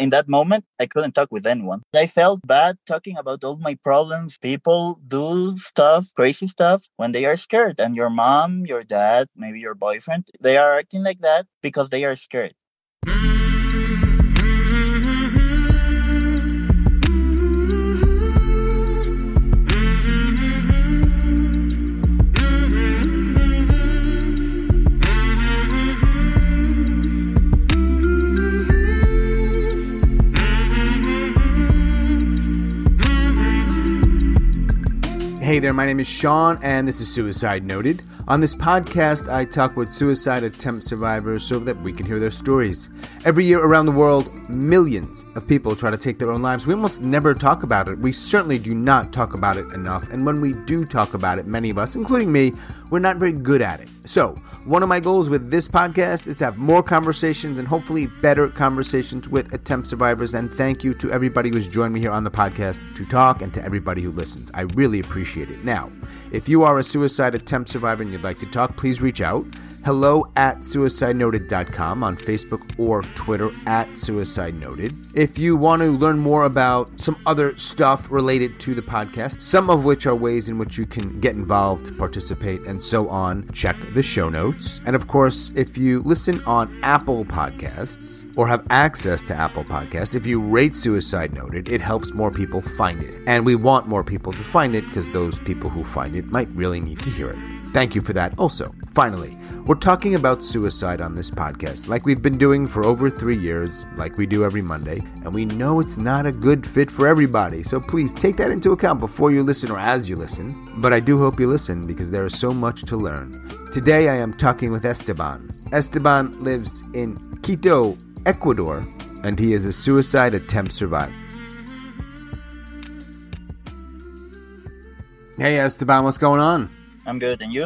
in that moment, I couldn't talk with anyone. I felt bad talking about all my problems. People do stuff, crazy stuff, when they are scared. And your mom, your dad, maybe your boyfriend, they are acting like that because they are scared. Hmm. Hey there, my name is Sean, and this is Suicide Noted. On this podcast, I talk with suicide attempt survivors so that we can hear their stories. Every year around the world, millions of people try to take their own lives. We almost never talk about it. We certainly do not talk about it enough. And when we do talk about it, many of us, including me, we're not very good at it. So, one of my goals with this podcast is to have more conversations and hopefully better conversations with attempt survivors. And thank you to everybody who's joined me here on the podcast to talk and to everybody who listens. I really appreciate it. Now, if you are a suicide attempt survivor and you'd like to talk, please reach out hello at suicidenoted.com on Facebook or Twitter at Suicide Noted. If you want to learn more about some other stuff related to the podcast, some of which are ways in which you can get involved, participate, and so on, check the show notes. And of course, if you listen on Apple Podcasts, or have access to Apple Podcasts, if you rate Suicide Noted, it helps more people find it. And we want more people to find it because those people who find it might really need to hear it. Thank you for that also. Finally, we're talking about suicide on this podcast, like we've been doing for over three years, like we do every Monday, and we know it's not a good fit for everybody, so please take that into account before you listen or as you listen. But I do hope you listen because there is so much to learn. Today I am talking with Esteban. Esteban lives in Quito, Ecuador, and he is a suicide attempt survivor. Hey Esteban, what's going on? I'm good. And you?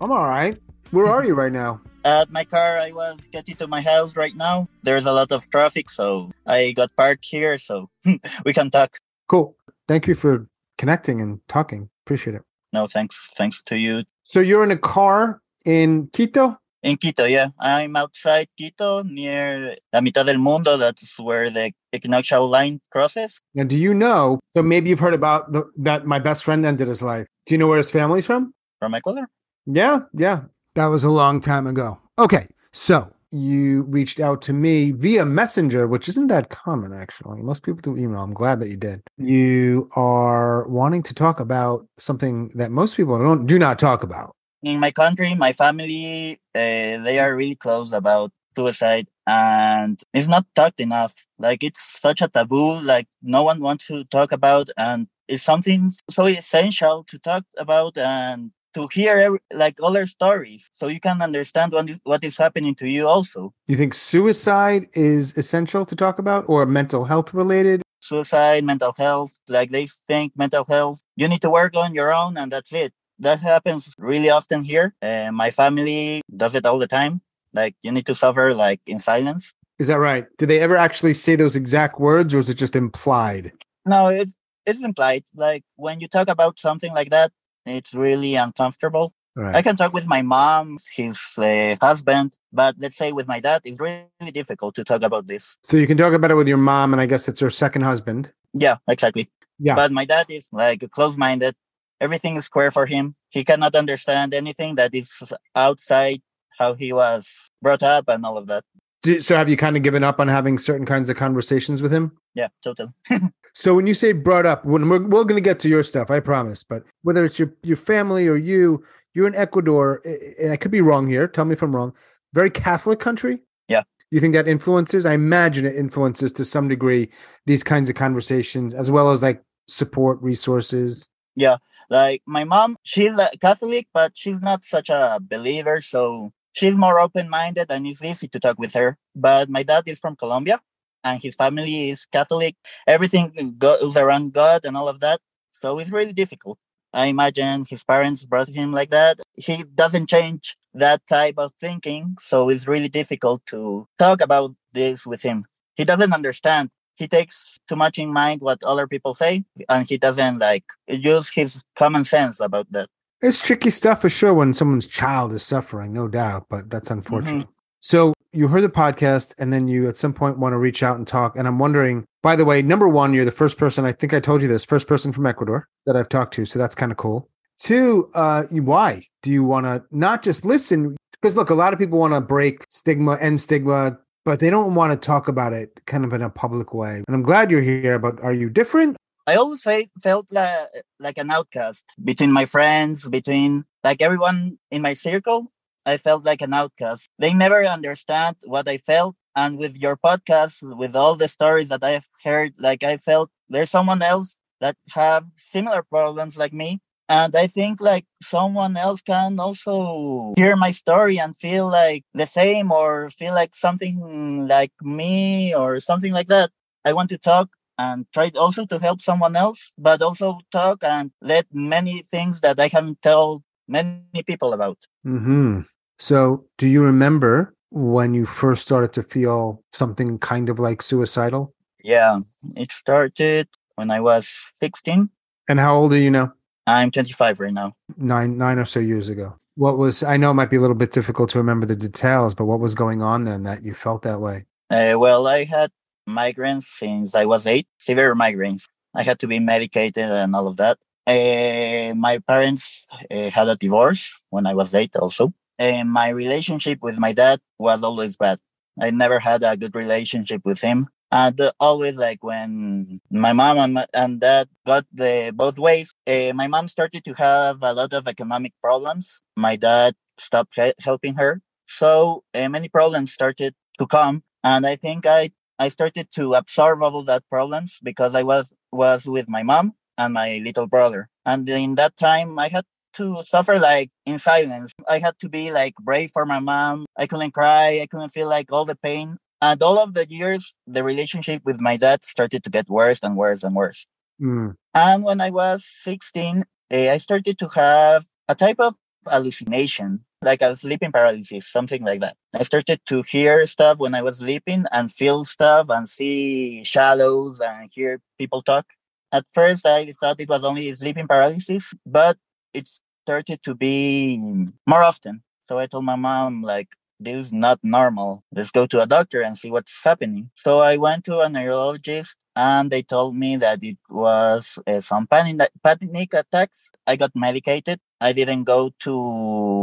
I'm all right. Where are you right now? At my car, I was getting to my house right now. There's a lot of traffic, so I got parked here, so we can talk. Cool. Thank you for connecting and talking. Appreciate it. No, thanks. Thanks to you. So you're in a car in Quito? In Quito, yeah. I'm outside Quito near La Mitad del Mundo. That's where the equinoctial line crosses. Now, do you know? So maybe you've heard about the, that my best friend ended his life. Do you know where his family's from? From Ecuador? Yeah, yeah. That was a long time ago. Okay, so you reached out to me via Messenger, which isn't that common actually. Most people do email. I'm glad that you did. You are wanting to talk about something that most people don't do not talk about. In my country, my family, uh, they are really close about suicide, and it's not talked enough. Like it's such a taboo. Like no one wants to talk about, and it's something so essential to talk about and to hear every, like other stories so you can understand what is, what is happening to you also You think suicide is essential to talk about or mental health related? suicide mental health like they think mental health you need to work on your own and that's it that happens really often here uh, my family does it all the time like you need to suffer like in silence Is that right? Did they ever actually say those exact words or is it just implied? no it's it's implied like when you talk about something like that it's really uncomfortable Right. I can talk with my mom, his uh, husband, but let's say with my dad, it's really difficult to talk about this. so you can talk about it with your mom and I guess it's her second husband. Yeah, exactly. Yeah. But my dad is like close minded. Everything is square for him. He cannot understand anything that is outside how he was brought up and all of that. Do- So have you kind of given up on having certain kinds of conversations with him? Yeah, totally. So when you say brought up, when we're, we're going to get to your stuff, I promise. But whether it's your your family or you, you're in Ecuador, and I could be wrong here. Tell me if I'm wrong. Very Catholic country. Yeah. You think that influences? I imagine it influences to some degree these kinds of conversations, as well as like support resources. Yeah, like my mom, she's a Catholic, but she's not such a believer. So she's more open minded and it's easy to talk with her. But my dad is from Colombia and his family is Catholic. Everything goes around God and all of that. So it's really difficult. I imagine his parents brought him like that. He doesn't change that type of thinking. So it's really difficult to talk about this with him. He doesn't understand. He takes too much in mind what other people say and he doesn't like use his common sense about that. It's tricky stuff for sure when someone's child is suffering, no doubt, but that's mm-hmm. unfortunate. So you heard the podcast and then you at some point want to reach out and talk. And I'm wondering, by the way, number one, you're the first person, I think I told you this, first person from Ecuador that I've talked to. So that's kind of cool. Two, uh, why do you want to not just listen? Because look, a lot of people want to break stigma and stigma, but they don't want to talk about it kind of in a public way. And I'm glad you're here, but are you different? I always fe- felt like, like an outcast between my friends, between like everyone in my circle. I felt like an outcast. They never understand what I felt. And with your podcast, with all the stories that I have heard, like I felt there's someone else that have similar problems like me. And I think like someone else can also hear my story and feel like the same or feel like something like me or something like that. I want to talk and try also to help someone else, but also talk and let many things that I haven't told many people about. Mm-hmm. So, do you remember when you first started to feel something kind of like suicidal? Yeah, it started when I was 16. And how old are you now? I'm 25 right now. Nine, nine or so years ago. What was, I know it might be a little bit difficult to remember the details, but what was going on then that you felt that way? Uh, well, I had migraines since I was eight, severe migraines. I had to be medicated and all of that. Uh, my parents uh, had a divorce when I was eight also. And my relationship with my dad was always bad. I never had a good relationship with him. And always like when my mom and, my, and dad got the both ways, uh, my mom started to have a lot of economic problems. My dad stopped he- helping her. So uh, many problems started to come. And I think I I started to absorb all that problems because I was was with my mom and my little brother. And in that time, I had to suffer like in silence. I had to be like brave for my mom. I couldn't cry. I couldn't feel like all the pain. And all of the years, the relationship with my dad started to get worse and worse and worse. Mm. And when I was 16, eh, I started to have a type of hallucination like a sleeping paralysis, something like that. I started to hear stuff when I was sleeping and feel stuff and see shadows and hear people talk. At first, I thought it was only sleeping paralysis, but it started to be more often. So I told my mom, like, this is not normal. Let's go to a doctor and see what's happening. So I went to a neurologist and they told me that it was uh, some panic, attacks. I got medicated. I didn't go to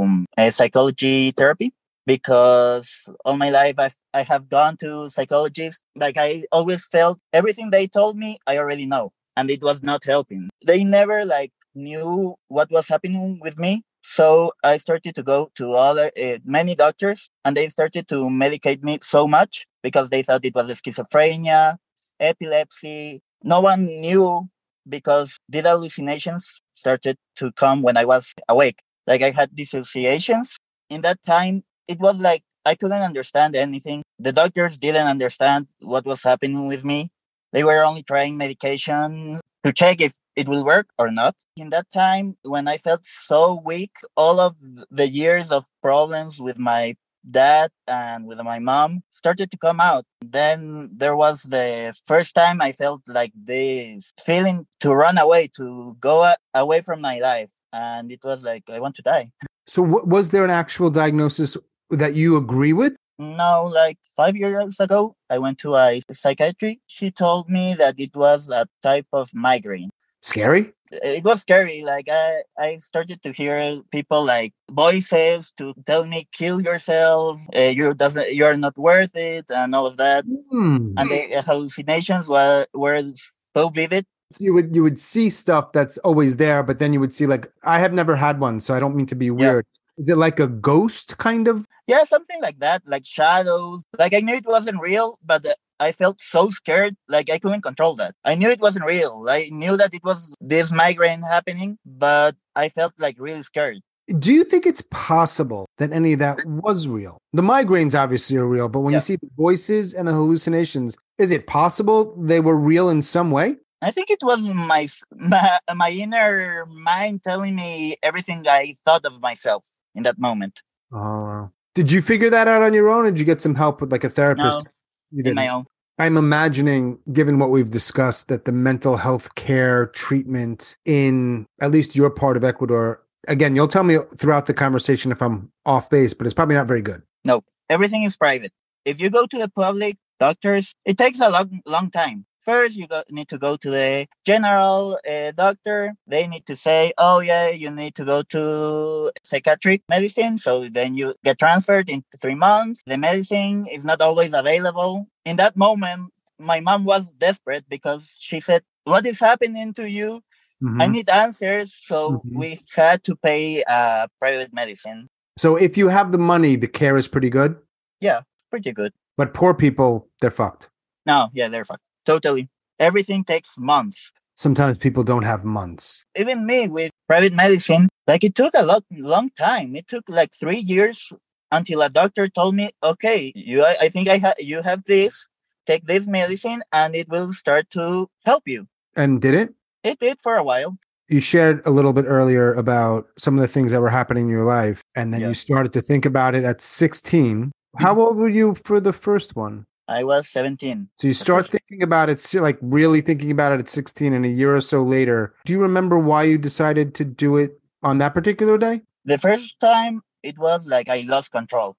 um, a psychology therapy because all my life I, I have gone to psychologists. Like I always felt everything they told me, I already know. And it was not helping. They never like knew what was happening with me. So I started to go to other uh, many doctors, and they started to medicate me so much because they thought it was schizophrenia, epilepsy. No one knew because these hallucinations started to come when I was awake. Like I had dissociations. In that time, it was like I couldn't understand anything. The doctors didn't understand what was happening with me. They were only trying medication to check if it will work or not. In that time, when I felt so weak, all of the years of problems with my dad and with my mom started to come out. Then there was the first time I felt like this feeling to run away, to go away from my life. And it was like, I want to die. So, was there an actual diagnosis that you agree with? No, like five years ago, I went to a psychiatry. She told me that it was a type of migraine. Scary? It was scary. Like I, I started to hear people like voices to tell me, "Kill yourself. Uh, you doesn't. You're not worth it," and all of that. Hmm. And the hallucinations were were so vivid. So you would you would see stuff that's always there, but then you would see like I have never had one, so I don't mean to be weird. Is it like a ghost kind of? Yeah, something like that, like shadows. Like I knew it wasn't real, but uh, I felt so scared, like I couldn't control that. I knew it wasn't real. I knew that it was this migraine happening, but I felt like really scared. Do you think it's possible that any of that was real? The migraines obviously are real, but when Yeah. you see the voices and the hallucinations, is it possible they were real in some way? I think it was my my, my inner mind telling me everything I thought of myself in that moment. Oh, wow. Did you figure that out on your own, or did you get some help with like a therapist? No, you in didn't. my own. I'm imagining, given what we've discussed, that the mental health care treatment in at least your part of Ecuador, again, you'll tell me throughout the conversation if I'm off base, but it's probably not very good. No, everything is private. if you go to the public doctors, it takes a long, long time. First, you go, need to go to the general uh, doctor. They need to say, oh, yeah, you need to go to psychiatric medicine. So then you get transferred in three months. The medicine is not always available. In that moment, my mom was desperate because she said, what is happening to you? Mm-hmm. I need answers. So mm-hmm. we had to pay uh, private medicine. So if you have the money, the care is pretty good? Yeah, pretty good. But poor people, they're fucked. No, yeah, they're fucked. Totally. Everything takes months. Sometimes people don't have months. Even me with private medicine, like it took a lot, long time. It took like three years until a doctor told me, okay, you, I, I think I have, you have this, take this medicine and it will start to help you. And did it? It did for a while. You shared a little bit earlier about some of the things that were happening in your life, and then yes. you started to think about it at 16. How mm-hmm. old were you for the first one? I was 17. So you start thinking about it, like really thinking about it at 16, and a year or so later, do you remember why you decided to do it on that particular day? The first time, it was like I lost control.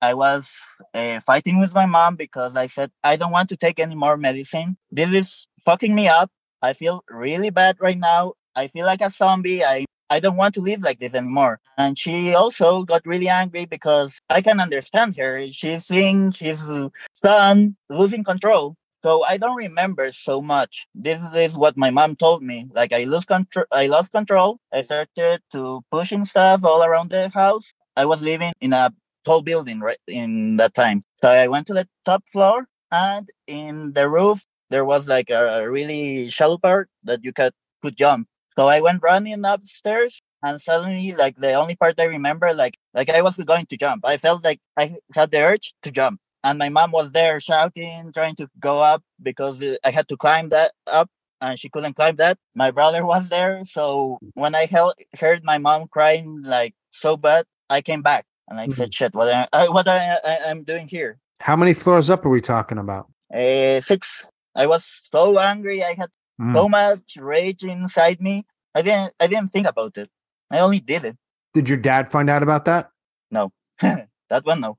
I was uh, fighting with my mom because I said, I don't want to take any more medicine. This is fucking me up. I feel really bad right now. I feel like a zombie. I I don't want to live like this anymore. And she also got really angry because I can understand her. She's seeing his son losing control. So I don't remember so much. This is what my mom told me. Like I lose control. I lost control. I started to pushing stuff all around the house. I was living in a tall building right in that time. So I went to the top floor and in the roof there was like a, really shallow part that you could could jump. So I went running upstairs and suddenly like the only part I remember like like I was going to jump. I felt like I had the urge to jump. And my mom was there shouting, trying to go up because uh, I had to climb that up and she couldn't climb that. My brother was there. So when I heard my mom crying like so bad, I came back and I mm-hmm. said, shit, what, I, what I, I, am doing here. How many floors up are we talking about? Uh, six. I was so angry. I had Mm. So much rage inside me. I didn't I didn't think about it. I only did it. Did your dad find out about that? No. that one no.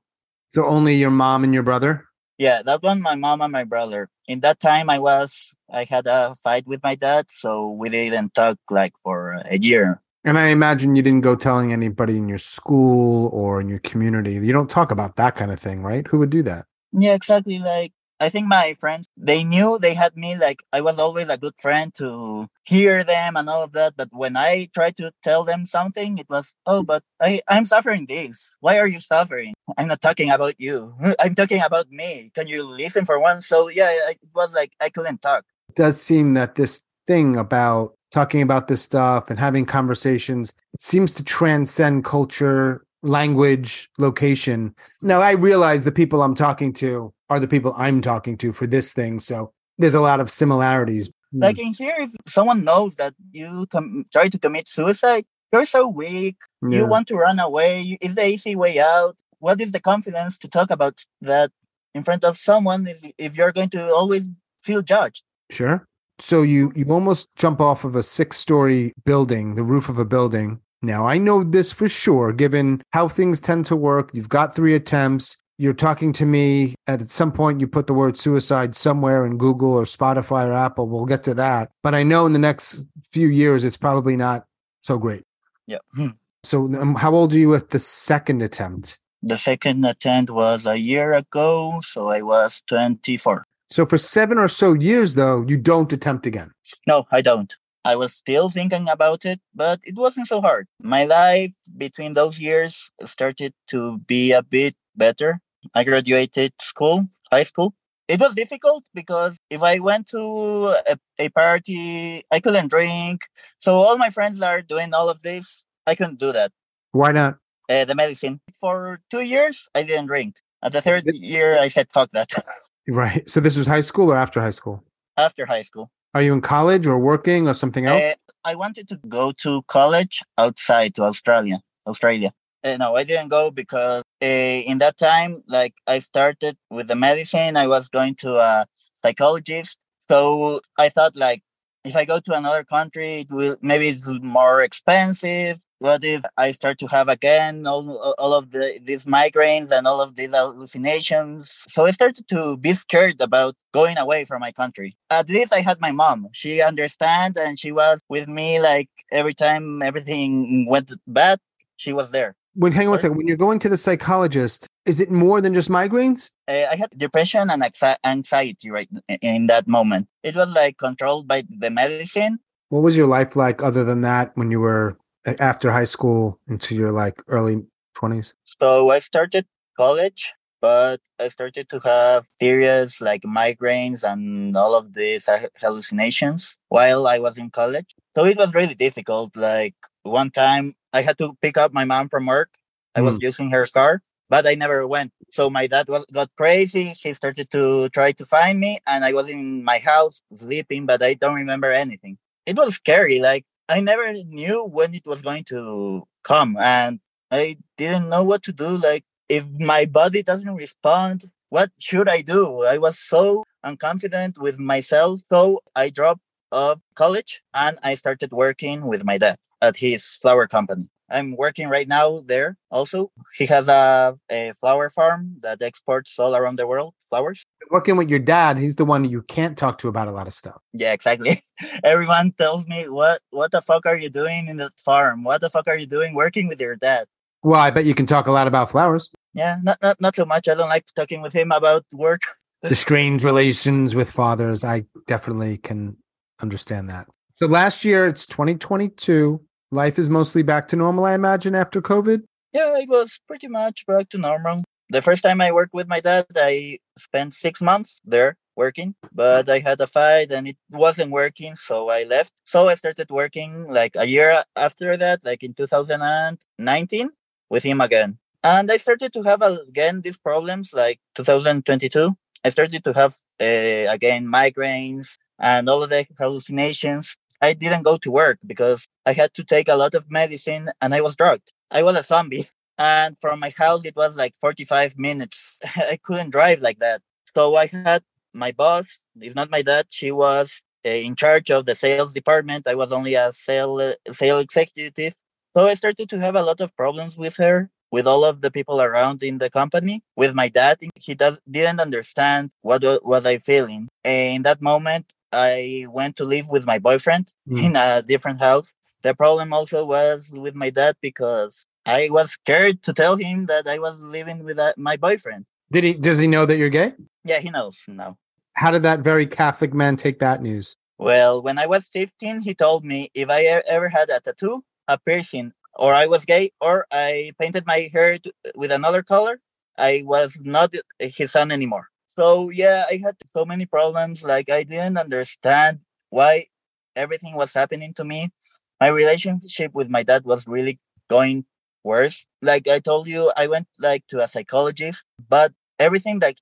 So only your mom and your brother? Yeah, that one my mom and my brother. In that time I was I had a fight with my dad, so we didn't talk like for a year. And I imagine you didn't go telling anybody in your school or in your community. You don't talk about that kind of thing, right? Who would do that? Yeah, exactly. Like I think my friends they knew they had me like I was always a good friend to hear them and all of that. But when I tried to tell them something, it was oh, but I I'm suffering this. Why are you suffering? I'm not talking about you. I'm talking about me. Can you listen for once? So yeah, it was like I couldn't talk. It does seem that this thing about talking about this stuff and having conversations it seems to transcend culture language location now i realize the people i'm talking to are the people I'm talking to for this thing. So there's a lot of similarities. Like in here, if someone knows that you com- try to commit suicide, you're so weak. Yeah. You want to run away. Is the easy way out? What is the confidence to talk about that in front of someone? Is if you're going to always feel judged? Sure. So you you almost jump off of a six story building, the roof of a building. Now I know this for sure, given how things tend to work. You've got three attempts you're talking to me at some point you put the word suicide somewhere in google or spotify or apple we'll get to that. But i know in the next few years it's probably not so great. Yeah hmm. so um, how old are you at the second attempt? The second attempt was a year ago so i was 24 so for seven or so years though you don't attempt again? No i don't. I was still thinking about it, but it wasn't so hard. My life between those years started to be a bit better. I graduated school, high school. It was difficult because if I went to a, a party, I couldn't drink. So all my friends are doing all of this. I couldn't do that. Why not? Uh, the medicine. For two years, I didn't drink. At the third year, I said, fuck that. right. So this was high school or after high school? After high school. Are you in college or working or something else? Uh, I wanted to go to college outside to Australia. Australia. Uh, no, I didn't go because uh, in that time, like I started with the medicine, I was going to a psychologist. So I thought like if I go to another country, it will maybe it's more expensive. What if I start to have again all, all of the, these migraines and all of these hallucinations? So I started to be scared about going away from my country. At least I had my mom. She understand and she was with me like every time everything went bad, she was there. When hang on a second, when you're going to the psychologist, is it more than just migraines? Uh, I had depression and anxiety right in that moment. It was like controlled by the medicine. What was your life like other than that when you were after high school into your like early 20s? So I started college, but I started to have periods like migraines and all of these hallucinations while I was in college. So it was really difficult. Like one time I had to pick up my mom from work. I mm. was using her car, but I never went. So my dad was, got crazy. He started to try to find me, and I was in my house sleeping, but I don't remember anything. It was scary. Like I never knew when it was going to come, and I didn't know what to do. Like if my body doesn't respond, what should I do? I was so unconfident with myself, so I dropped of college and I started working with my dad at his flower company. I'm working right now there also. He has a, a flower farm that exports all around the world flowers. Working with your dad, he's the one you can't talk to about a lot of stuff. Yeah, exactly. Everyone tells me, "What what the fuck are you doing in the farm? What the fuck are you doing working with your dad?" Well, I bet you can talk a lot about flowers. Yeah, not not not so much. I don't like talking with him about work. the strange relations with fathers, I definitely can understand that. So last year, it's 2022 life is mostly back to normal, I imagine, after COVID? Yeah, it was pretty much back to normal. The first time I worked with my dad, I spent six months there working, but I had a fight and it wasn't working, so I left. So I started working like a year after that, like in 2019, with him again. And I started to have again these problems like 2022. I started to have uh, again migraines and all of the hallucinations. I didn't go to work because I had to take a lot of medicine and I was drugged. I was a zombie. And from my house, it was like 45 minutes. I couldn't drive like that. So I had my boss, it's not my dad, she was uh, in charge of the sales department. I was only a sale, sale executive. So I started to have a lot of problems with her, with all of the people around in the company. With my dad, he does, didn't understand what was I feeling. In that moment, I went to live with my boyfriend mm. in a different house. The problem also was with my dad because I was scared to tell him that I was living with uh, my boyfriend. Did he? Does he know that you're gay? Yeah, he knows now. How did that very Catholic man take that news? Well, when I was 15, he told me if I ever had a tattoo, a piercing, or I was gay, or I painted my hair with another color, I was not his son anymore so yeah i had so many problems like i didn't understand why everything was happening to me. My relationship with my dad was really going worse. Like i told you i went like to a psychologist but everything that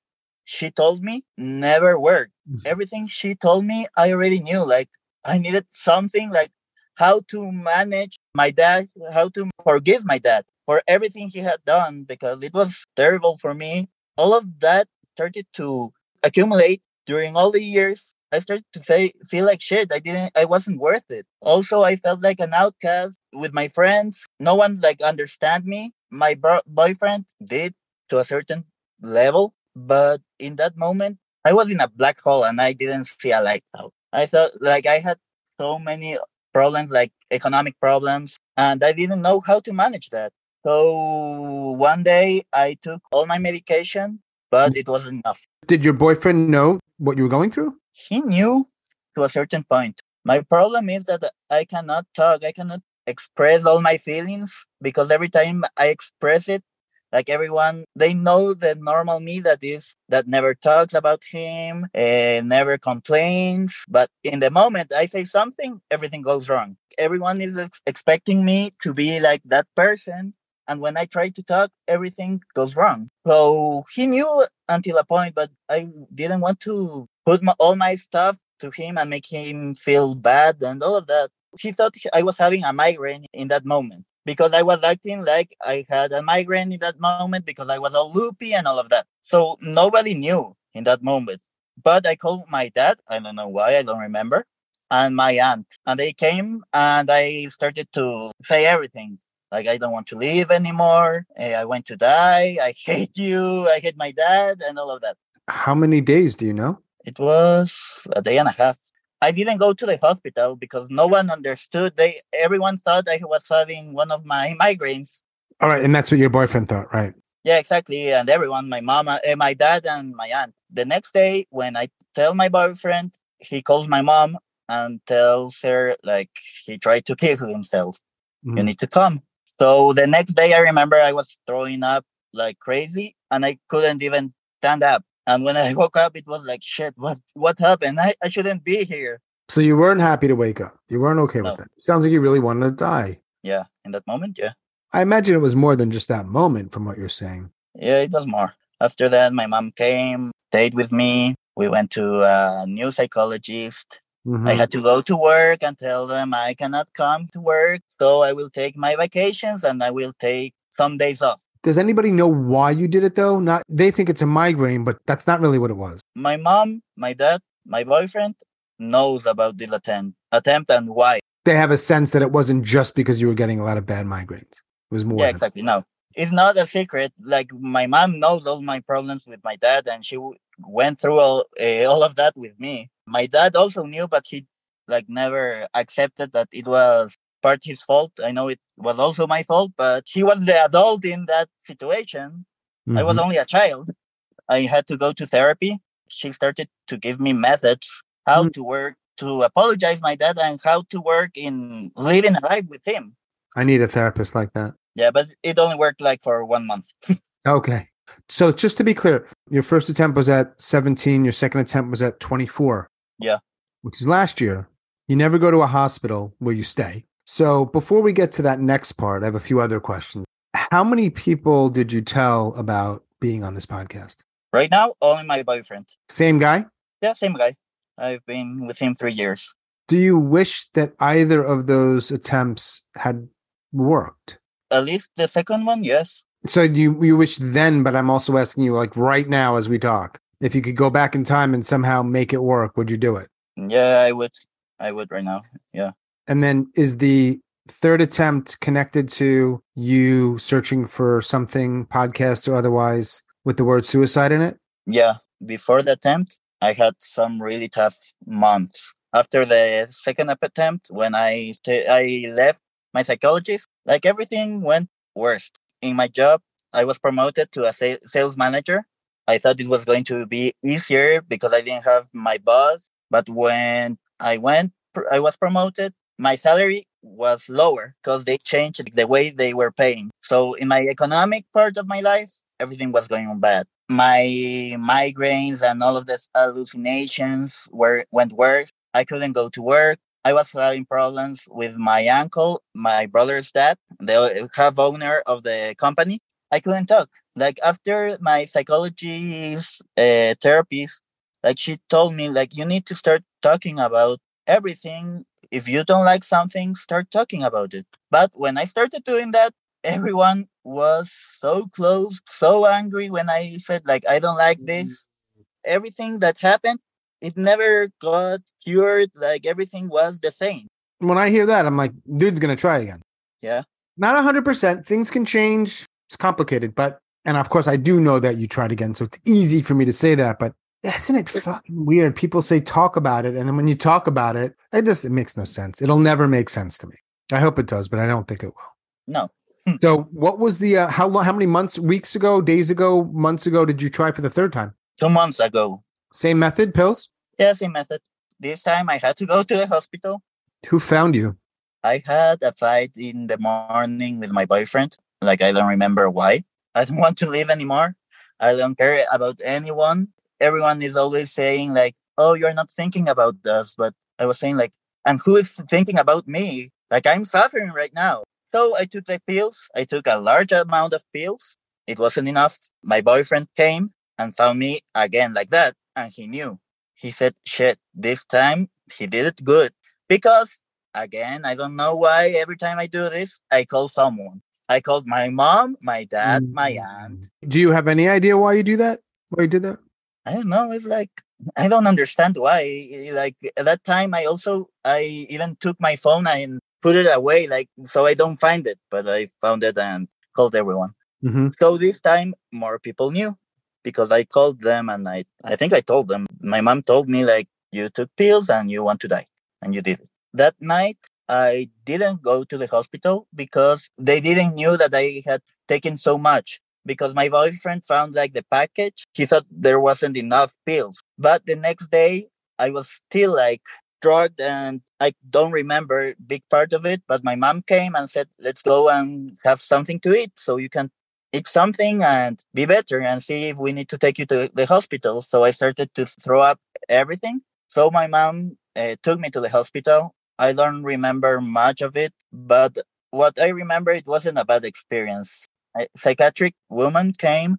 she told me never worked. Mm. everything she told me i already knew like i needed something like how to manage my dad how to forgive my dad for everything he had done because it was terrible for me. All of that started to accumulate during all the years I started to fe- feel like shit. I didn't, I wasn't worth it. Also, I felt like an outcast with my friends. No one like understand me. My bro- boyfriend did to a certain level, but in that moment, I was in a black hole and I didn't see a light out. I thought like I had so many problems, like economic problems, and I didn't know how to manage that. So one day I took all my medication but it wasn't enough. Did your boyfriend know what you were going through? He knew to a certain point. My problem is that I cannot talk, I cannot express all my feelings because every time I express it, like everyone, they know the normal me that is that never talks about him and never complains. But in the moment I say something, everything goes wrong. Everyone is ex- expecting me to be like that person and when I try to talk, everything goes wrong. So he knew until a point, but I didn't want to put my, all my stuff to him and make him feel bad and all of that. He thought I was having a migraine in that moment because I was acting like I had a migraine in that moment because I was all loopy and all of that. So nobody knew in that moment. But I called my dad. I don't know why. I don't remember. and my aunt. And they came and I started to say everything. Like, I don't want to live anymore. Eh, I want to die. I hate you. I hate my dad and all of that. How many days do you know? It was a day and a half. I didn't go to the hospital because no one understood. They everyone thought I was having one of my migraines. All right, and that's what your boyfriend thought, right? Yeah, exactly. And everyone, my mama, uh, my dad, and my aunt. The next day, when I tell my boyfriend, he calls my mom and tells her like he tried to kill himself. You Mhm. need to come. So the next day, I remember I was throwing up like crazy, and I couldn't even stand up. And when I woke up, it was like shit. What what happened? I, I shouldn't be here. So you weren't happy to wake up. You weren't okay No. with it. Sounds like you really wanted to die. Yeah, in that moment, yeah. I imagine it was more than just that moment from what you're saying. Yeah, it was more. After that, my mom came, stayed with me. We went to a new psychologist. Mhm. I had to go to work and tell them I cannot come to work. So I will take my vacations and I will take some days off. Does anybody know why you did it though? Not they think it's a migraine, but that's not really what it was. My mom, my dad, my boyfriend knows about this attempt, attempt and why. They have a sense that it wasn't just because you were getting a lot of bad migraines. It was more. Yeah, exactly. No, it's not a secret. Like my mom knows all my problems with my dad, and she w- went through all uh, all of that with me. My dad also knew, but he like never accepted that it was part his fault. I know it was also my fault, but he was the adult in that situation. I was Mhm. only a child. I had to go to therapy. She started to give me methods how Mm. to work to apologize my dad and how to work in living a life with him. I need a therapist like that. Yeah, but it only worked like for one month. Okay. So just to be clear, your first attempt was at 17, your second attempt was at 24. Yeah. Which is last year. You never go to a hospital where you stay. So before we get to that next part, I have a few other questions. How many people did you tell about being on this podcast? Right now, only my boyfriend. Same guy? Yeah, same guy. I've been with him three years. Do you wish that either of those attempts had worked? At least the second one, yes. So you you wish then, but I'm also asking you like right now as we talk. If you could go back in time and somehow make it work, would you do it? Yeah, I would. I would right now. Yeah. And then is the third attempt connected to you searching for something, podcast or otherwise, with the word suicide in it? Yeah. Before the attempt, I had some really tough months. After the second attempt, when I sta I left my psychologist, like everything went worse. In my job, I was promoted to a sa- sales manager. I thought it was going to be easier because I didn't have my boss. But when I went, I was promoted. My salary was lower because they changed the way they were paying. So in my economic part of my life, everything was going on bad. My migraines and all of this hallucinations were went worse. I couldn't go to work. I was having problems with my uncle, my brother's dad, the half owner of the company. I couldn't talk. Like after my psychologist uh, like she told me, like you need to start talking about everything. If you don't like something, start talking about it. But when I started doing that, everyone was so close, so angry when I said like I don't like mm-hmm. this. Everything that happened, it never got cured. Like everything was the same. When I hear that, I'm like, dude's gonna try again. Yeah. Not hundred percent. Things can change. It's complicated, but and of course I do know that you tried again, so it's easy for me to say that, but isn't it fucking weird? People say talk about it, and then when you talk about it, it just it makes no sense. It'll never make sense to me. I hope it does, but I don't think it will. No, So, what was the uh, how long? How many months, weeks ago, days ago, months ago did you try for the third time? two months ago. Same method, pills. Yeah, same method. This time I had to go to the hospital. Who found you? I had a fight in the morning with my boyfriend. Like I don't remember why. I don't want to live anymore. I don't care about anyone. Everyone is always saying like, "Oh, you're not thinking about us." But I was saying like, "And who is thinking about me? Like I'm suffering right now." So I took the pills. I took a large amount of pills. It wasn't enough. My boyfriend came and found me again like that, and he knew. He said, "Shit, this time he did it good." Because again, I don't know why every time I do this, I call someone. I called my mom, my dad, my aunt. Mm. Do you have any idea why you do that? Why you did that? I don't know. It's like I don't understand why. Like at that time, I also I even took my phone and put it away, like so I don't find it. But I found it and called everyone. Mm-hmm. So this time, more people knew because I called them and I I think I told them. My mom told me like you took pills and you want to die, and you did it. That night, I didn't go to the hospital because they didn't knew that I had taken so much because my boyfriend found like the package. He thought there wasn't enough pills. But the next day, I was still like drugged and I don't remember big part of it. But my mom came and said, let's go and have something to eat so you can eat something and be better and see if we need to take you to the hospital. So I started to throw up everything. So my mom uh, took me to the hospital. I don't remember much of it, but what I remember, it wasn't a bad experience a psychiatric woman came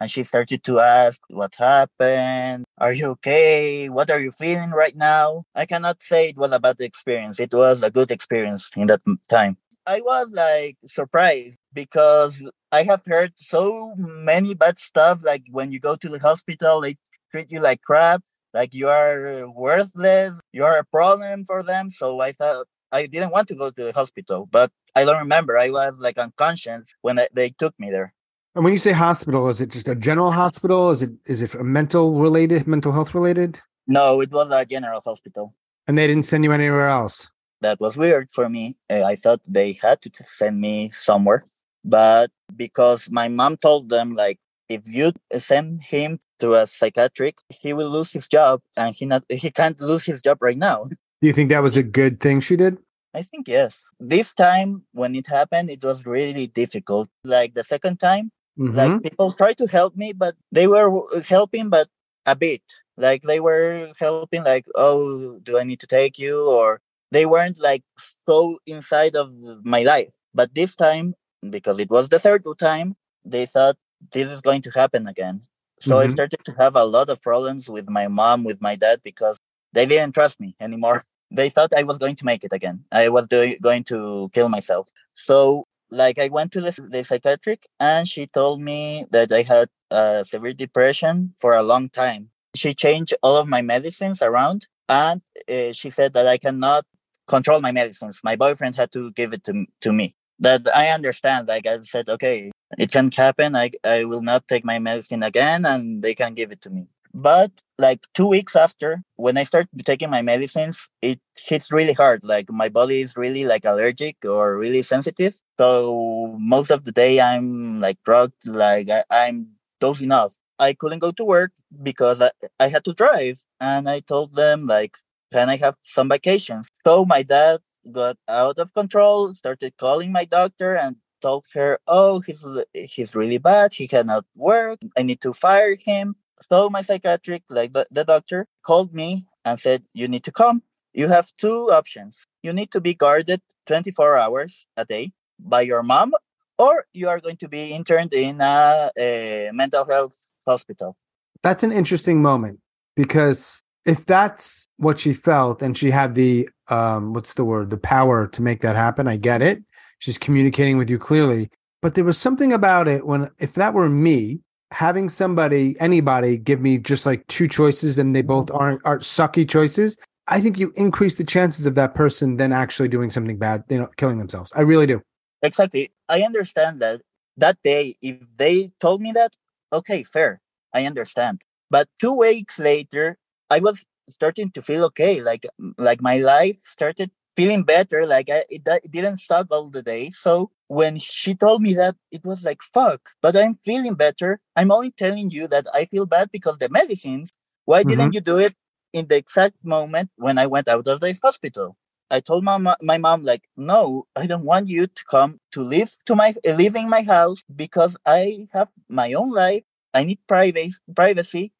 and she started to ask what happened? Are you okay? What are you feeling right now? I cannot say it was a bad experience. It was a good experience in that time. I was like surprised because i have heard so many bad stuff like when you go to the hospital they treat you like crap like you are worthless you are a problem for them. So i thought i didn't want to go to the hospital but I don't remember. I was like unconscious when they took me there. And when you say hospital, is it just a general hospital? Is it is it a mental related, mental health related? No, it was a general hospital. And they didn't send you anywhere else. That was weird for me. Uh, I thought they had to send me somewhere, but because my mom told them like if you send him to a psychiatric, he will lose his job, and he not he can't lose his job right now. Do you think that was a good thing she did? I think yes. This time when it happened, it was really difficult. Like the second time, mm-hmm. like people tried to help me, but they were helping, but a bit. Like they were helping, like, oh, do I need to take you? Or they weren't like so inside of my life. But this time, because it was the third time, they thought this is going to happen again. So mm-hmm. I started to have a lot of problems with my mom, with my dad, because they didn't trust me anymore they thought I was going to make it again. I was do- going to kill myself. So, like, I went to the, the psychiatric and she told me that I had uh, severe depression for a long time. She changed all of my medicines around and uh, she said that I cannot control my medicines. My boyfriend had to give it to, to me. That I understand. Like, I said, okay, it can happen. I, I will not take my medicine again and they can give it to me. But like two weeks after, when I start taking my medicines, it hits really hard. Like my body is really like allergic or really sensitive. So most of the day I'm like drugged, like I, I'm dozing off. I couldn't go to work because I, I had to drive. And I told them like, can I have some vacations? So my dad got out of control, started calling my doctor and told her, "Oh, he's he's really bad. He cannot work. I need to fire him." So my psychiatric, like the, the doctor, called me and said, You need to come. You have two options. You need to be guarded 24 hours a day by your mom, or you are going to be interned in a, a mental health hospital. That's an interesting moment because if that's what she felt and she had the um what's the word the power to make that happen i get it she's communicating with you clearly but there was something about it when if that were me having somebody, anybody, give me just like two choices and they both mm-hmm. aren't are sucky choices, I think you increase the chances of that person then actually doing something bad, you know, killing themselves. I really do. Exactly. I understand that that day, if they told me that, okay, fair. I understand. But two weeks later, I was starting to feel okay. Like like my life started feeling better. Like I, it, it didn't suck all the day. So when she told me that, it was like, fuck, but I'm feeling better. I'm only telling you that I feel bad because the medicines. Why mm-hmm. didn't you do it in the exact moment when I went out of the hospital? I told my, my mom like, no, I don't want you to come to live to my live in my house because I have my own life. I need privacy, privacy,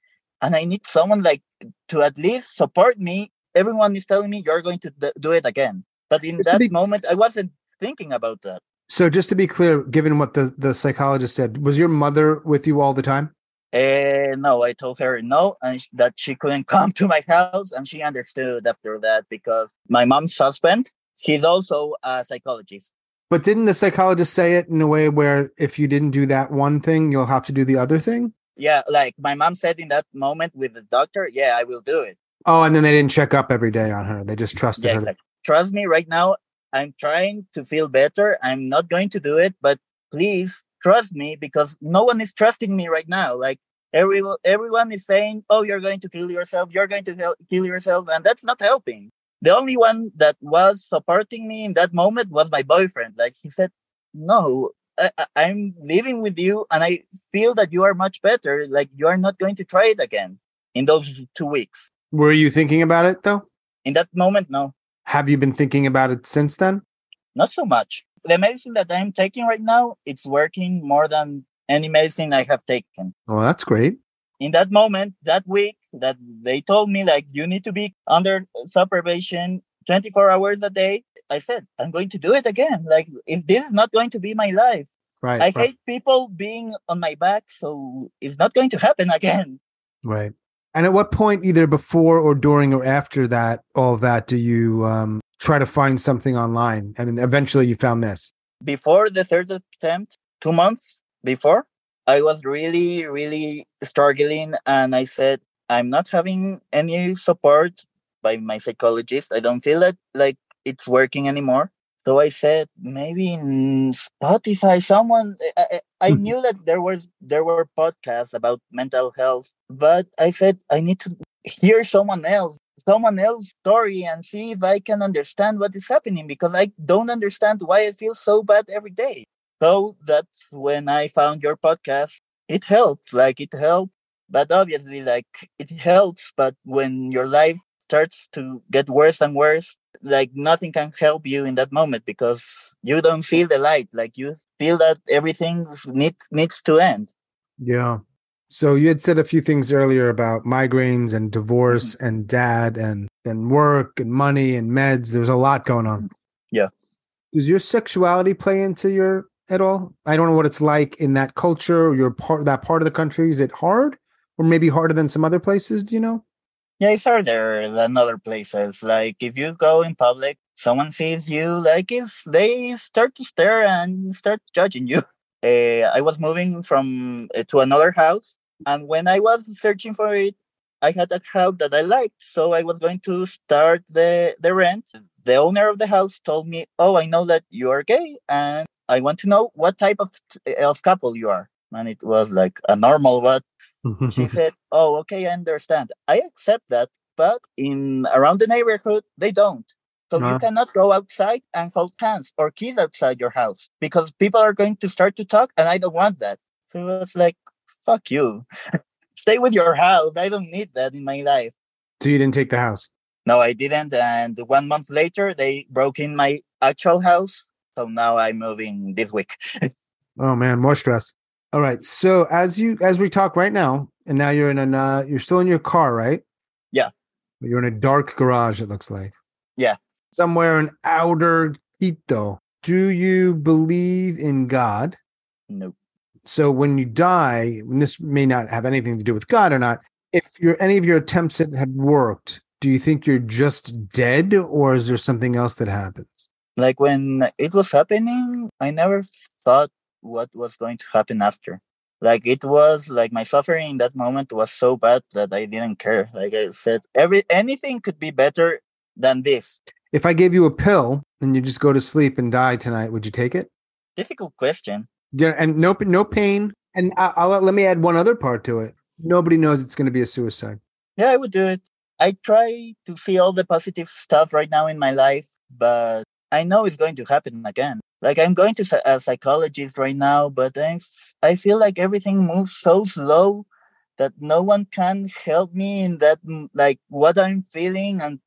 and I need someone like to at least support me everyone is telling me you're going to do it again. But in just that be- moment, I wasn't thinking about that. So just to be clear, given what the, the psychologist said, was your mother with you all the time? Uh, no, I told her no, and that she couldn't come to my house, and she understood after that because my mom's husband, he's also a psychologist. But didn't the psychologist say it in a way where if you didn't do that one thing, you'll have to do the other thing? Yeah, like my mom said in that moment with the doctor, yeah, I will do it. Oh, and then they didn't check up every day on her. They just trusted Yeah, her. exactly. Trust me, right now, I'm trying to feel better. I'm not going to do it, but please trust me because no one is trusting me right now. Like everyone, everyone is saying, "Oh, you're going to kill yourself. You're going to hel- kill yourself," and that's not helping. The only one that was supporting me in that moment was my boyfriend. Like he said, "No, I- I'm living with you, and I feel that you are much better. Like you are not going to try it again in those two weeks." Were you thinking about it though? In that moment, no. Have you been thinking about it since then? not so much. The medicine that I'm taking right now, it's working more than any medicine I have taken. Oh, that's great. In that moment, that week, that they told me like you need to be under supervision 24 hours a day. I said, I'm going to do it again. Like if this is not going to be my life, Right. I right, hate people being on my back, so it's not going to happen again. right. And at what point, either before or during or after that, all that, do you um, try to find something online? And then eventually you found this. before the third attempt, two months before, I was really, really struggling. And I said, I'm not having any support by my psychologist. I don't feel it like it's working anymore. So I said, maybe in Spotify, someone. I, I, Mhm. knew that there was there were podcasts about mental health, but I said I need to hear someone else, someone else's story, and see if I can understand what is happening because I don't understand why I feel so bad every day. So that's when I found your podcast. It helped, like it helped, but obviously, like it helps. But when your life starts to get worse and worse, like nothing can help you in that moment because you don't feel the light. Like you feel that everything needs needs to end. Yeah. So you had said a few things earlier about migraines and divorce mm-hmm. and dad and and work and money and meds. There's a lot going on. Yeah. Does your sexuality play into your at all? I don't know what it's like in that culture or your part that part of the country. Is it hard? Or maybe harder than some other places, do you know? Yeah, it's harder than other places. Like if you go in public, someone sees you, like it's, they start to stare and start judging you. Uh, I was moving from uh, to another house, and when I was searching for it, I had a house that I liked, so I was going to start the the rent. The owner of the house told me, "Oh, I know that you are gay, and I want to know what type of of couple you are." And it was like a normal what she said, "Oh, okay, I understand. I accept that, but in around the neighborhood, they don't. So Uh-huh. you cannot go outside and hold hands or kiss outside your house because people are going to start to talk, and I don't want that." So it was like, "Fuck you, stay with your house. I don't need that in my life." so you didn't take the house. No, I didn't. And one month later, they broke in my actual house. So now I'm moving this week. Oh man, more stress. All right. So as you as we talk right now, and now you're in an uh, you're still in your car, right? Yeah. You're in a dark garage. It looks like. Yeah. Somewhere in outer Quito. Do you believe in God? no. So when you die, and this may not have anything to do with God or not, if your any of your attempts had worked, do you think you're just dead, or is there something else that happens? like when it was happening i never thought what was going to happen after like it was like my suffering in that moment was so bad that i didn't care like i said every anything could be better than this If I gave you a pill and you just go to sleep and die tonight, would you take it? difficult question Yeah, and no, no pain. And I, I'll let me add one other part to it. Nobody knows it's going to be a suicide. yeah i would do it i try to see all the positive stuff right now in my life but i know it's going to happen again like i'm going to a psychologist right now but I, feel like everything moves so slow that no one can help me in that like what i'm feeling and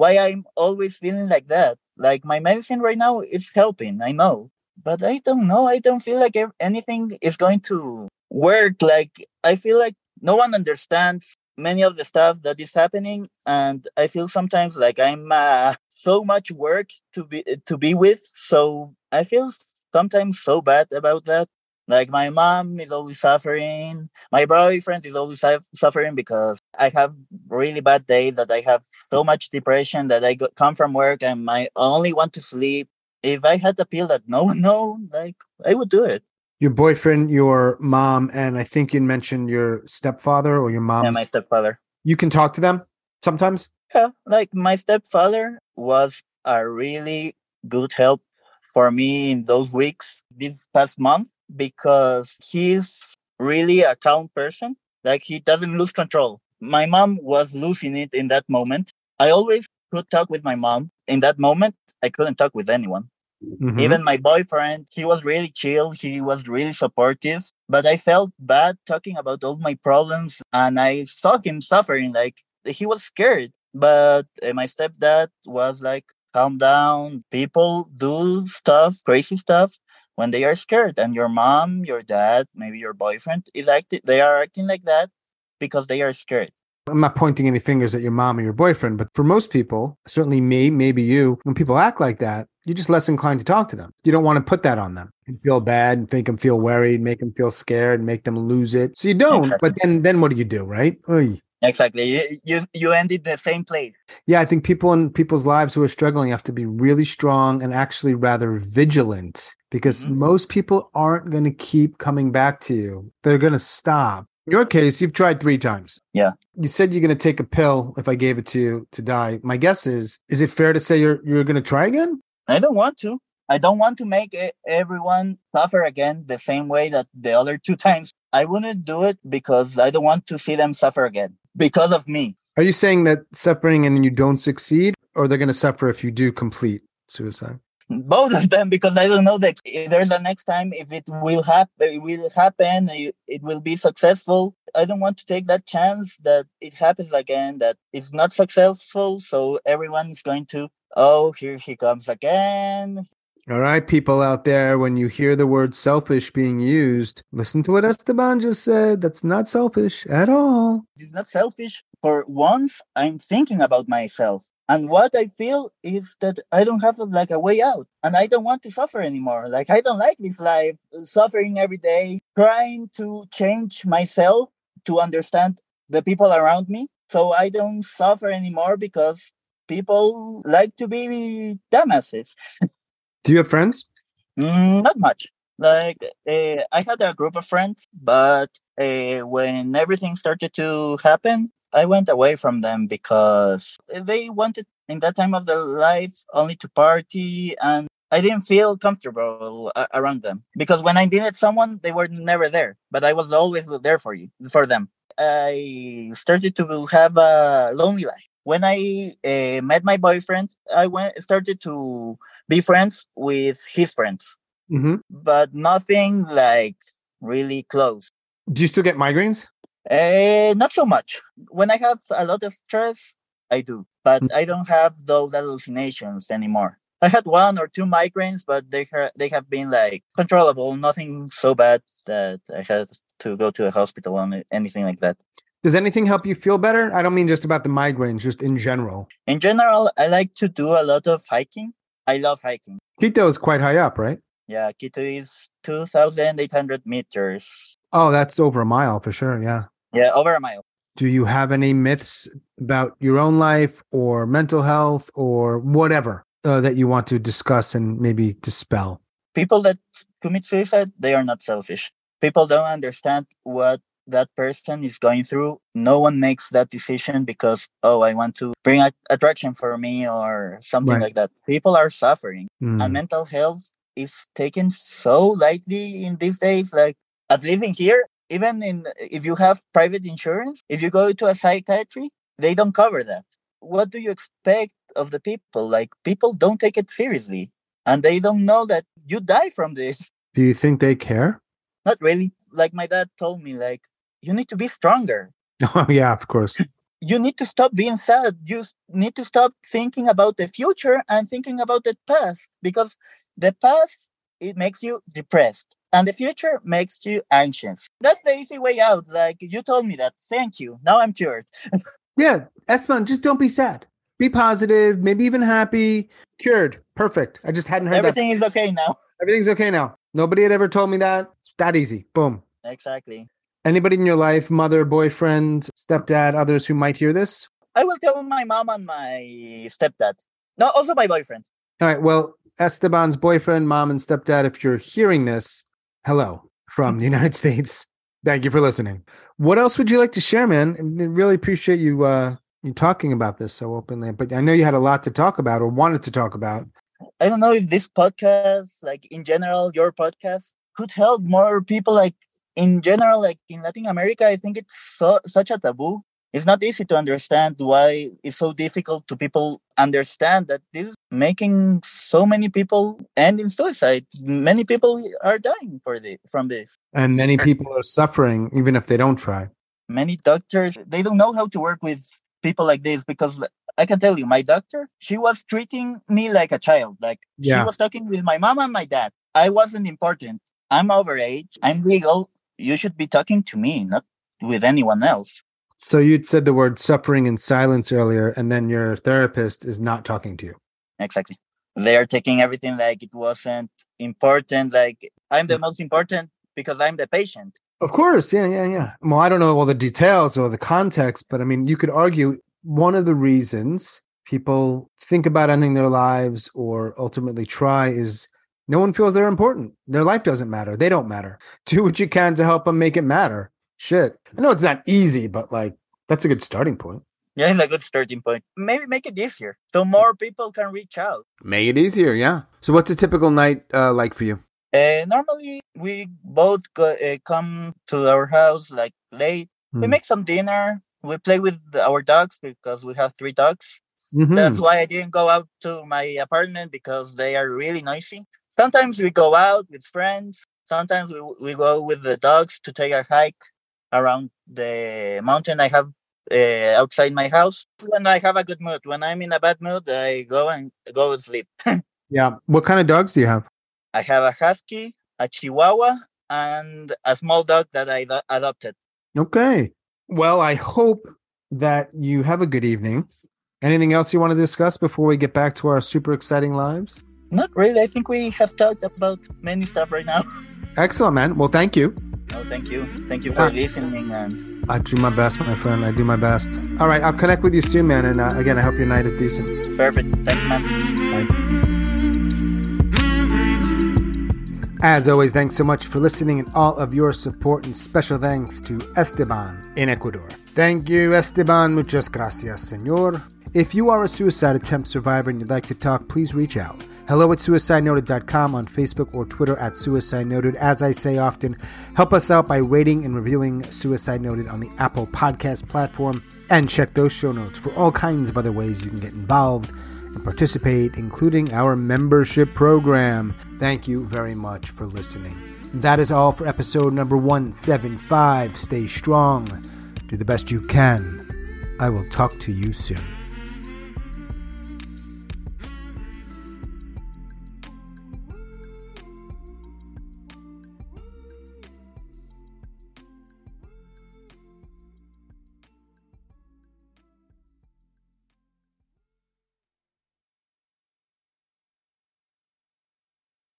why i'm always feeling like that. Like my medicine right now is helping i know but i don't know i don't feel like anything is going to work. Like i feel like no one understands many of the stuff that is happening and i feel sometimes like i'm uh, so much work to be to be with so i feel sometimes so bad about that like my mom is always suffering my boyfriend is always suffering because i have really bad days that i have so much depression that i come from work and i only want to sleep if i had a pill that no one know like i would do it Your boyfriend, your mom, and I think you mentioned your stepfather or your mom. Yeah, my stepfather. you can talk to them sometimes. Yeah, like my stepfather was a really good help for me in those weeks this past month because he's really a calm person. Like he doesn't lose control. My mom was losing it in that moment. I always could talk with my mom. In that moment, I couldn't talk with anyone. Mhm. Even my boyfriend, he was really chill. He was really supportive. But I felt bad talking about all my problems and I saw him suffering. Like he was scared. But uh, my stepdad was like, calm down. People do stuff, crazy stuff when they are scared. And your mom, your dad, maybe your boyfriend is acting, they are acting like that because they are scared. I'm not pointing any fingers at your mom or your boyfriend, but for most people, certainly me, maybe you, when people act like that, you're just less inclined to talk to them. You don't want to put that on them. You feel bad and make them feel worried, make them feel scared, make them lose it. So you don't. Exactly. But then, then what do you do, right? Oy. Exactly. You, you, you ended the same place. Yeah, I think people in people's lives who are struggling have to be really strong and actually rather vigilant because Mhm. most people aren't going to keep coming back to you. They're going to stop. In your case, you've tried three times. Yeah. You said you're going to take a pill if I gave it to you to die. My guess is, is it fair to say you're you're going to try again? I don't want to. I don't want to make everyone suffer again the same way that the other two times. I wouldn't do it because I don't want to see them suffer again because of me. Are you saying that suffering and you don't succeed, or they're going to suffer if you do complete suicide? Both of them because I don't know that if there's a next time if it will happen. It will happen. It, it will be successful. I don't want to take that chance that it happens again. That it's not successful. So everyone is going to. Oh, here he comes again. All right, people out there, when you hear the word selfish being used, listen to what Esteban just said. That's not selfish at all. it's not selfish. For once, I'm thinking about myself. And what I feel is that I don't have like a way out and I don't want to suffer anymore. Like I don't like this life, suffering every day, trying to change myself to understand the people around me. So I don't suffer anymore because people like to be dumbasses. Do you have friends? Mm, not much. Like uh, I had a group of friends, but uh, when everything started to happen, I went away from them because they wanted in that time of their life only to party, and I didn't feel comfortable a- around them because when I needed someone, they were never there, but I was always there for you for them. I started to have a lonely life. When I uh, met my boyfriend, I went started to be friends with his friends, Mm-hmm. but nothing like really close. Do you still get migraines? Uh, not so much. When I have a lot of stress, I do, but Mm. I don't have those hallucinations anymore. I had one or two migraines, but they ha- they have been like controllable. Nothing so bad that I had to go to a hospital or anything like that. Does anything help you feel better? I don't mean just about the migraines, just in general. In general, I like to do a lot of hiking. I love hiking. Quito is quite high up, right? Yeah, Quito is two thousand eight hundred meters. Oh, that's over a mile for sure. Yeah. Yeah, over a mile. Do you have any myths about your own life or mental health or whatever uh, that you want to discuss and maybe dispel? people that commit suicide they are not selfish people don't understand what that person is going through no one makes that decision because oh i want to bring a- attraction for me or something Right. like that people are suffering Mm. and mental health is taken so lightly in these days like at living here even in if you have private insurance if you go to a psychiatry they don't cover that. What do you expect of the people? Like people don't take it seriously and they don't know that you die from this. Do you think they care? not really. Like my dad told me like you need to be stronger. Oh, yeah, of course. you need to stop being sad. You need to stop thinking about the future and thinking about the past because the past it makes you depressed and the future makes you anxious that's the easy way out like you told me that thank you now i'm cured Yeah, Esteban, just don't be sad. Be positive, maybe even happy. Cured. Perfect. I just hadn't heard that. everything is okay now. Everything's okay now. Nobody had ever told me that. It's that easy. Boom. exactly Anybody in your life, mother, boyfriend, stepdad, others who might hear this? i will tell my mom and my stepdad no also my boyfriend All right. Well, Esteban's boyfriend, mom, and stepdad, if you're hearing this, hello. from the United States. Thank you for listening. What else would you like to share, man? I really appreciate you uh you talking about this so openly. But I know you had a lot to talk about or wanted to talk about. I don't know if this podcast, like in general, your podcast could help more people. Like in general, like in Latin America, I think it's so, such a taboo. It's not easy to understand why it's so difficult to people understand that this is making so many people end in suicide. Many people are dying for the, from this. And many people are suffering even if they don't try. Many doctors, they don't know how to work with people like this because I can tell you, my doctor, she was treating me like a child. Like yeah. she was talking with my mom and my dad. I wasn't important. I'm over age. I'm legal. You should be talking to me, not with anyone else. So you'd said the word suffering in silence earlier, and then your therapist is not talking to you. Exactly. They are taking everything like it wasn't important. Like I'm the hmm. most important because I'm the patient. Of course, yeah, yeah, yeah. Well, I don't know all the details or the context, but I mean, you could argue one of the reasons people think about ending their lives or ultimately try is no one feels they're important. Their life doesn't matter. They don't matter. Do what you can to help them make it matter. Shit. I know it's not easy, but like that's a good starting point. Yeah, it's a good starting point. Maybe make it easier so more people can reach out. Make it easier, yeah. So, what's a typical night uh, like for you? Uh, normally, we both go, uh, come to our house like late. Mm. We hmm. make some dinner. We play with our dogs because we have three dogs. Mm-hmm. That's why I didn't go out to my apartment because they are really noisy. Sometimes we go out with friends. Sometimes we, we go with the dogs to take a hike around the mountain I have uh, outside my house. When I have a good mood, when I'm in a bad mood, I go and go to sleep. yeah. What kind of dogs do you have? I have a husky, a chihuahua, and a small dog that I do- adopted. Okay. Well, I hope that you have a good evening. Anything else you want to discuss before we get back to our super exciting lives? Not really. I think we have talked about many stuff right now. Excellent, man. Well, thank you. Oh, thank you. Thank you for uh, listening. And I do my best, my friend. I do my best. All right, I'll connect with you soon, man. And uh, again, I hope your night is decent. Perfect. Thanks, man. Bye. As always, thanks so much for listening and all of your support, and special thanks to Esteban in Ecuador. Thank you, Esteban. Muchas gracias, senor. If you are a suicide attempt survivor and you'd like to talk, please reach out. Hello at suicidenoted.com on Facebook or Twitter at Suicide Noted. As I say often, help us out by rating and reviewing Suicide Noted on the Apple Podcast platform and check those show notes for all kinds of other ways you can get involved and participate, including our membership program. Thank you very much for listening. That is all for episode number 175. Stay strong, do the best you can. I will talk to you soon.